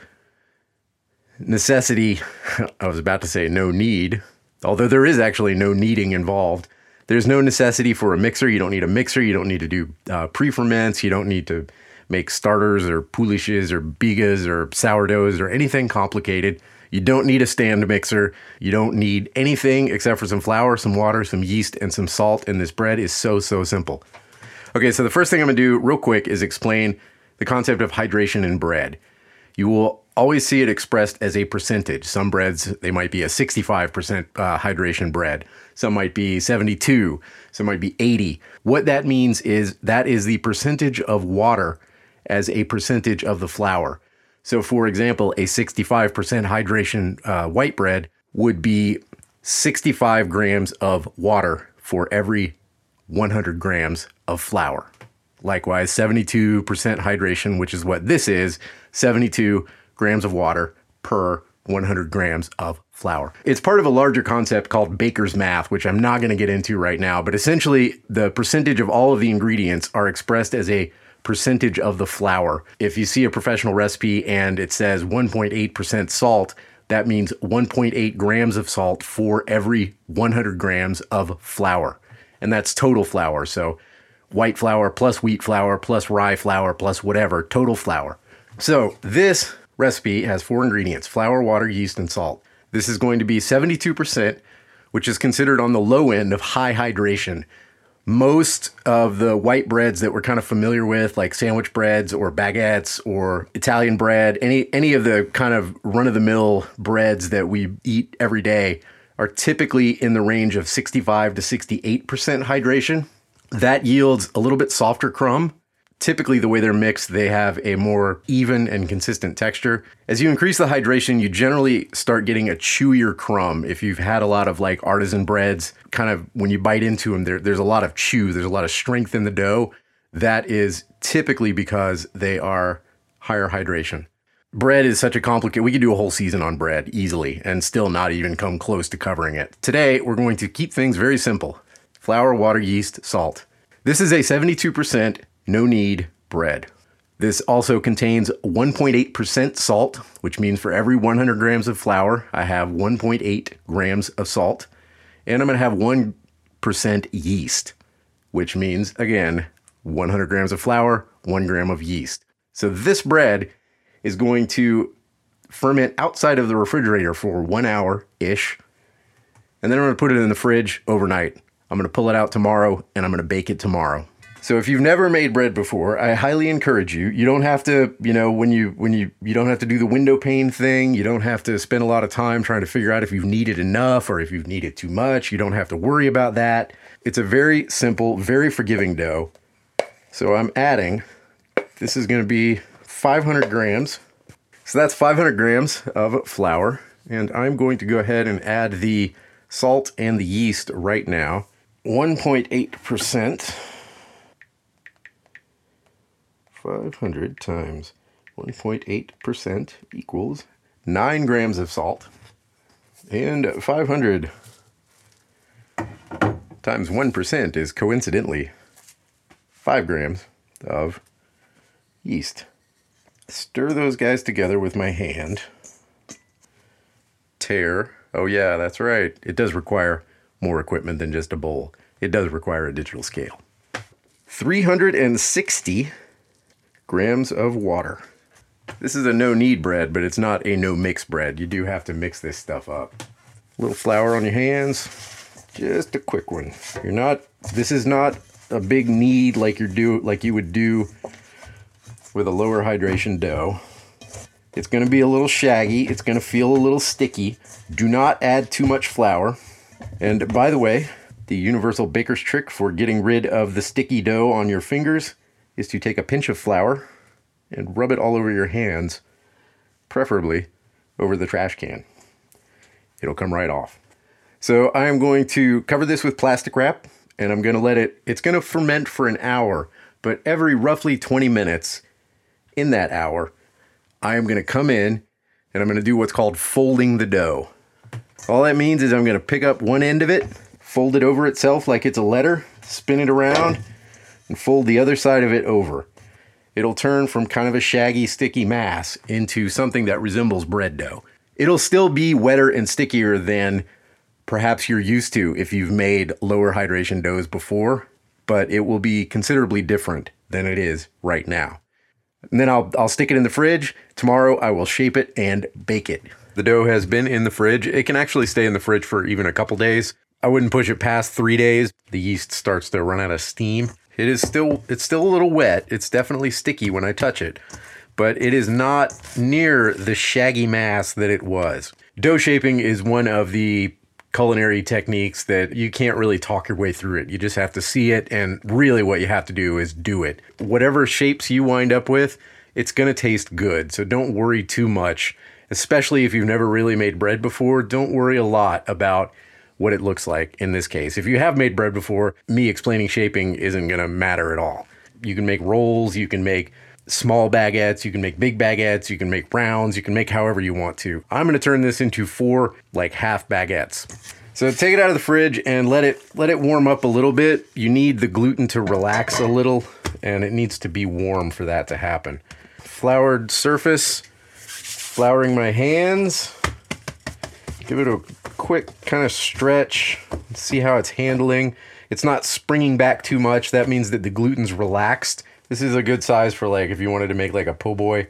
necessity, I was about to say no need, although there is actually no kneading involved. There's no necessity for a mixer. You don't need a mixer. You don't need to do uh, pre ferments. You don't need to make starters or poolishes or bigas or sourdoughs or anything complicated. You don't need a stand mixer. You don't need anything except for some flour, some water, some yeast, and some salt. And this bread is so, so simple. Okay, so the first thing I'm gonna do real quick is explain the concept of hydration in bread. You will always see it expressed as a percentage. Some breads, they might be a 65% uh, hydration bread. Some might be 72. Some might be 80. What that means is that is the percentage of water as a percentage of the flour. So, for example, a 65% hydration uh, white bread would be 65 grams of water for every 100 grams of flour. Likewise, 72% hydration, which is what this is, 72 grams of water per 100 grams of flour. It's part of a larger concept called baker's math, which I'm not going to get into right now, but essentially the percentage of all of the ingredients are expressed as a percentage of the flour. If you see a professional recipe and it says 1.8% salt, that means 1.8 grams of salt for every 100 grams of flour. And that's total flour. So white flour plus wheat flour plus rye flour plus whatever, total flour. So this recipe has four ingredients flour, water, yeast, and salt. This is going to be 72%, which is considered on the low end of high hydration. Most of the white breads that we're kind of familiar with, like sandwich breads or baguettes or Italian bread, any any of the kind of run-of-the-mill breads that we eat every day, are typically in the range of 65 to 68% hydration. That yields a little bit softer crumb. Typically, the way they're mixed, they have a more even and consistent texture. As you increase the hydration, you generally start getting a chewier crumb. If you've had a lot of like artisan breads, kind of when you bite into them, there, there's a lot of chew, there's a lot of strength in the dough. That is typically because they are higher hydration. Bread is such a complicated, we could do a whole season on bread easily and still not even come close to covering it. Today, we're going to keep things very simple flour, water, yeast, salt. This is a 72% no knead bread. This also contains 1.8% salt, which means for every 100 grams of flour, I have 1.8 grams of salt. And I'm going to have 1% yeast, which means, again, 100 grams of flour, 1 gram of yeast. So this bread is going to ferment outside of the refrigerator for one hour ish. And then I'm going to put it in the fridge overnight. I'm going to pull it out tomorrow and I'm going to bake it tomorrow. So if you've never made bread before, I highly encourage you. You don't have to, you know, when you when you you don't have to do the window pane thing. You don't have to spend a lot of time trying to figure out if you've kneaded enough or if you've kneaded too much. You don't have to worry about that. It's a very simple, very forgiving dough. So I'm adding. This is going to be 500 grams. So that's 500 grams of flour, and I'm going to go ahead and add the salt and the yeast right now. 1.8 percent 500 times 1.8% equals 9 grams of salt. And 500 times 1% is coincidentally 5 grams of yeast. Stir those guys together with my hand. Tear. Oh, yeah, that's right. It does require more equipment than just a bowl, it does require a digital scale. 360 grams of water. This is a no knead bread, but it's not a no mix bread. You do have to mix this stuff up. A little flour on your hands, just a quick one. You're not. This is not a big knead like you're do like you would do with a lower hydration dough. It's going to be a little shaggy. It's going to feel a little sticky. Do not add too much flour. And by the way, the universal baker's trick for getting rid of the sticky dough on your fingers is to take a pinch of flour and rub it all over your hands, preferably over the trash can. It'll come right off. So I am going to cover this with plastic wrap and I'm going to let it, it's going to ferment for an hour, but every roughly 20 minutes in that hour, I am going to come in and I'm going to do what's called folding the dough. All that means is I'm going to pick up one end of it, fold it over itself like it's a letter, spin it around, and fold the other side of it over. It'll turn from kind of a shaggy, sticky mass into something that resembles bread dough. It'll still be wetter and stickier than perhaps you're used to if you've made lower hydration doughs before, but it will be considerably different than it is right now. And then I'll, I'll stick it in the fridge. Tomorrow I will shape it and bake it. The dough has been in the fridge. It can actually stay in the fridge for even a couple days. I wouldn't push it past three days. The yeast starts to run out of steam. It is still it's still a little wet. It's definitely sticky when I touch it, but it is not near the shaggy mass that it was. Dough shaping is one of the culinary techniques that you can't really talk your way through it. You just have to see it, and really what you have to do is do it. Whatever shapes you wind up with, it's going to taste good. So don't worry too much, especially if you've never really made bread before. Don't worry a lot about what it looks like in this case. If you have made bread before, me explaining shaping isn't going to matter at all. You can make rolls, you can make small baguettes, you can make big baguettes, you can make rounds, you can make however you want to. I'm going to turn this into four like half baguettes. So take it out of the fridge and let it let it warm up a little bit. You need the gluten to relax a little and it needs to be warm for that to happen. Floured surface, flouring my hands. Give it a quick kind of stretch. See how it's handling. It's not springing back too much. That means that the gluten's relaxed this is a good size for like if you wanted to make like a po' boy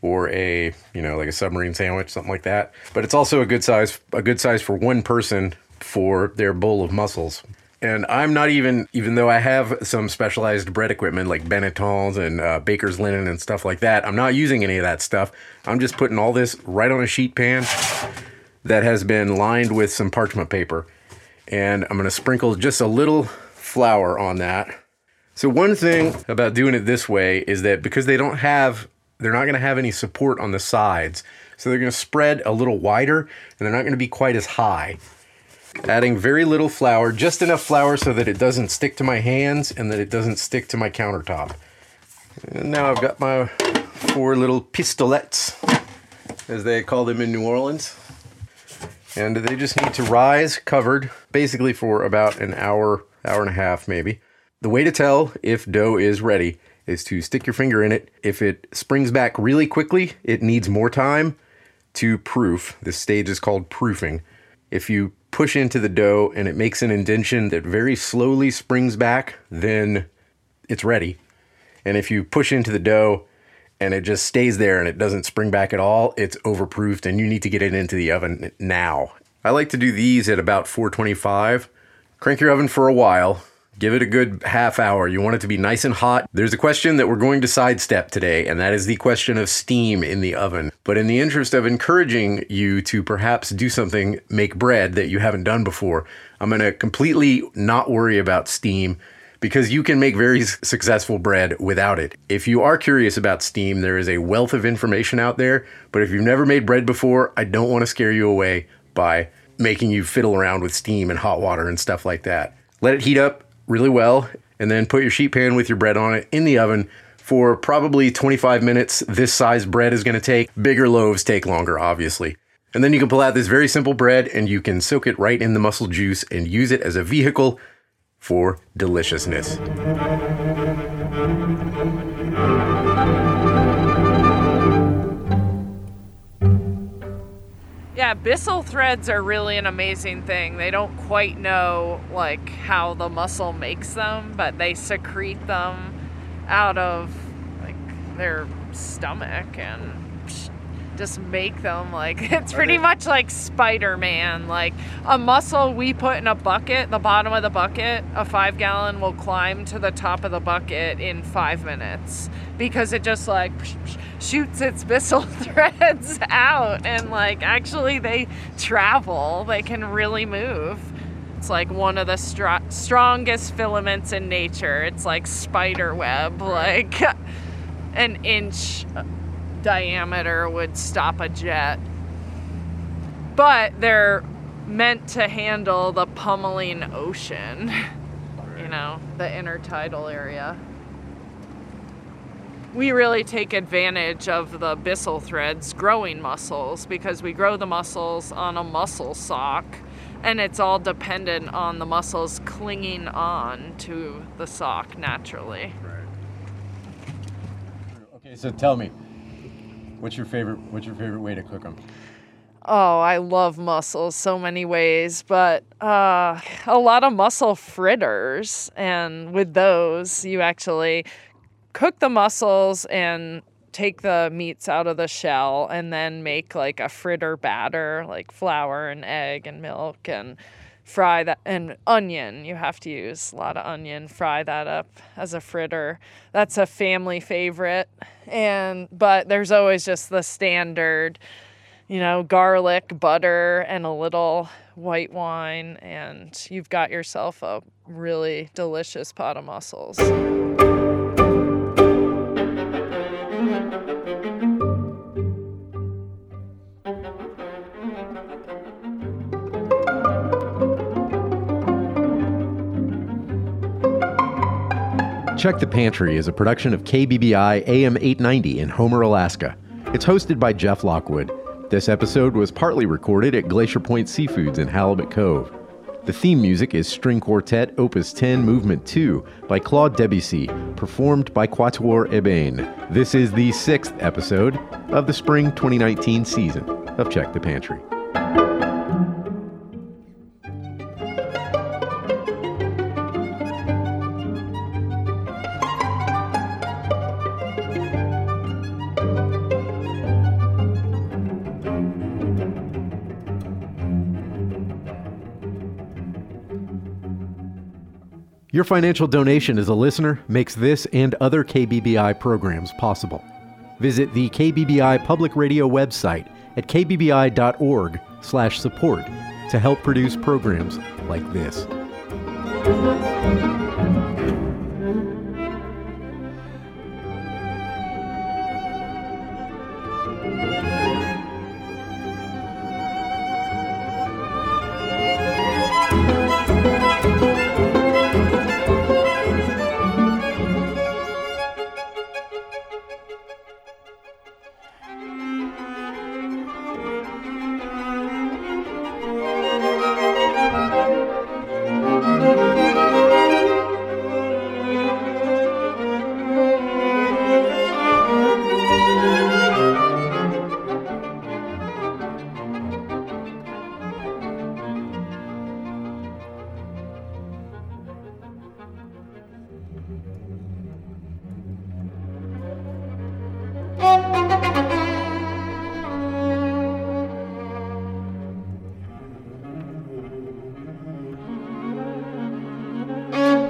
or a you know like a submarine sandwich, something like that. But it's also a good size a good size for one person for their bowl of mussels. And I'm not even, even though I have some specialized bread equipment like Bannetons and uh, baker's linen and stuff like that, I'm not using any of that stuff. I'm just putting all this right on a sheet pan that has been lined with some parchment paper. And I'm going to sprinkle just a little flour on that so one thing about doing it this way is that because they don't have they're not going to have any support on the sides. So they're going to spread a little wider and they're not going to be quite as high. Adding very little flour, just enough flour so that it doesn't stick to my hands and that it doesn't stick to my countertop. And now I've got my four little pistolets, as they call them in New Orleans. And they just need to rise covered basically for about an hour, hour and a half maybe. The way to tell if dough is ready is to stick your finger in it. If it springs back really quickly, it needs more time to proof. This stage is called proofing. If you push into the dough and it makes an indention that very slowly springs back, then it's ready. And if you push into the dough and it just stays there and it doesn't spring back at all, it's overproofed and you need to get it into the oven now. I like to do these at about 425. Crank your oven for a while Give it a good half hour. You want it to be nice and hot. There's a question that we're going to sidestep today, and that is the question of steam in the oven. But in the interest of encouraging you to perhaps do something, make bread that you haven't done before, I'm going to completely not worry about steam because you can make very successful bread without it. If you are curious about steam, there is a wealth of information out there. But if you've never made bread before, I don't want to scare you away by making you fiddle around with steam and hot water and stuff like that. Let it heat up really well, and then put your sheet pan with your bread on it in the oven for probably 25 minutes. This size bread is going to take. Bigger loaves take longer, obviously. And then you can pull out this very simple bread and you can soak it right in the mussel juice and use it as a vehicle for deliciousness. Yeah, Byssal threads are really an amazing thing. They don't quite know like how the mussel makes them, but they secrete them out of like their stomach and just make them like it's pretty much like spider-man like a mussel we put in a bucket the bottom of the bucket a five gallon will climb to the top of the bucket in five minutes because it just like shoots its byssal threads out and like actually they travel they can really move. It's like one of the str- strongest filaments in nature. It's like spider web like an inch diameter would stop a jet. But they're meant to handle the pummeling ocean, you know, the intertidal area. We really take advantage of the byssal threads growing mussels because we grow the mussels on a mussel sock and it's all dependent on the mussels clinging on to the sock naturally. Right. Okay, so tell me, What's your favorite? What's your favorite way to cook them? Oh, I love mussels so many ways, but uh, a lot of mussel fritters, and with those, you actually cook the mussels and take the meats out of the shell, and then make like a fritter batter, like flour and egg and milk and fry that and onion you have to use a lot of onion fry that up as a fritter. That's a family favorite. And but there's always just the standard you know garlic butter and a little white wine and you've got yourself a really delicious pot of mussels Check the Pantry is a production of KBBI AM 890 in Homer, Alaska. It's hosted by Jeff Lockwood. This episode was partly recorded at Glacier Point Seafoods in Halibut Cove. The theme music is String Quartet Opus 10 Movement 2 by Claude Debussy, performed by Quatuor Ebene. This is the sixth episode of the spring 2019 season of Check the Pantry. Your financial donation as a listener makes this and other KBBI programs possible. Visit the KBBI Public Radio website at kbbi.org/support to help produce programs like this.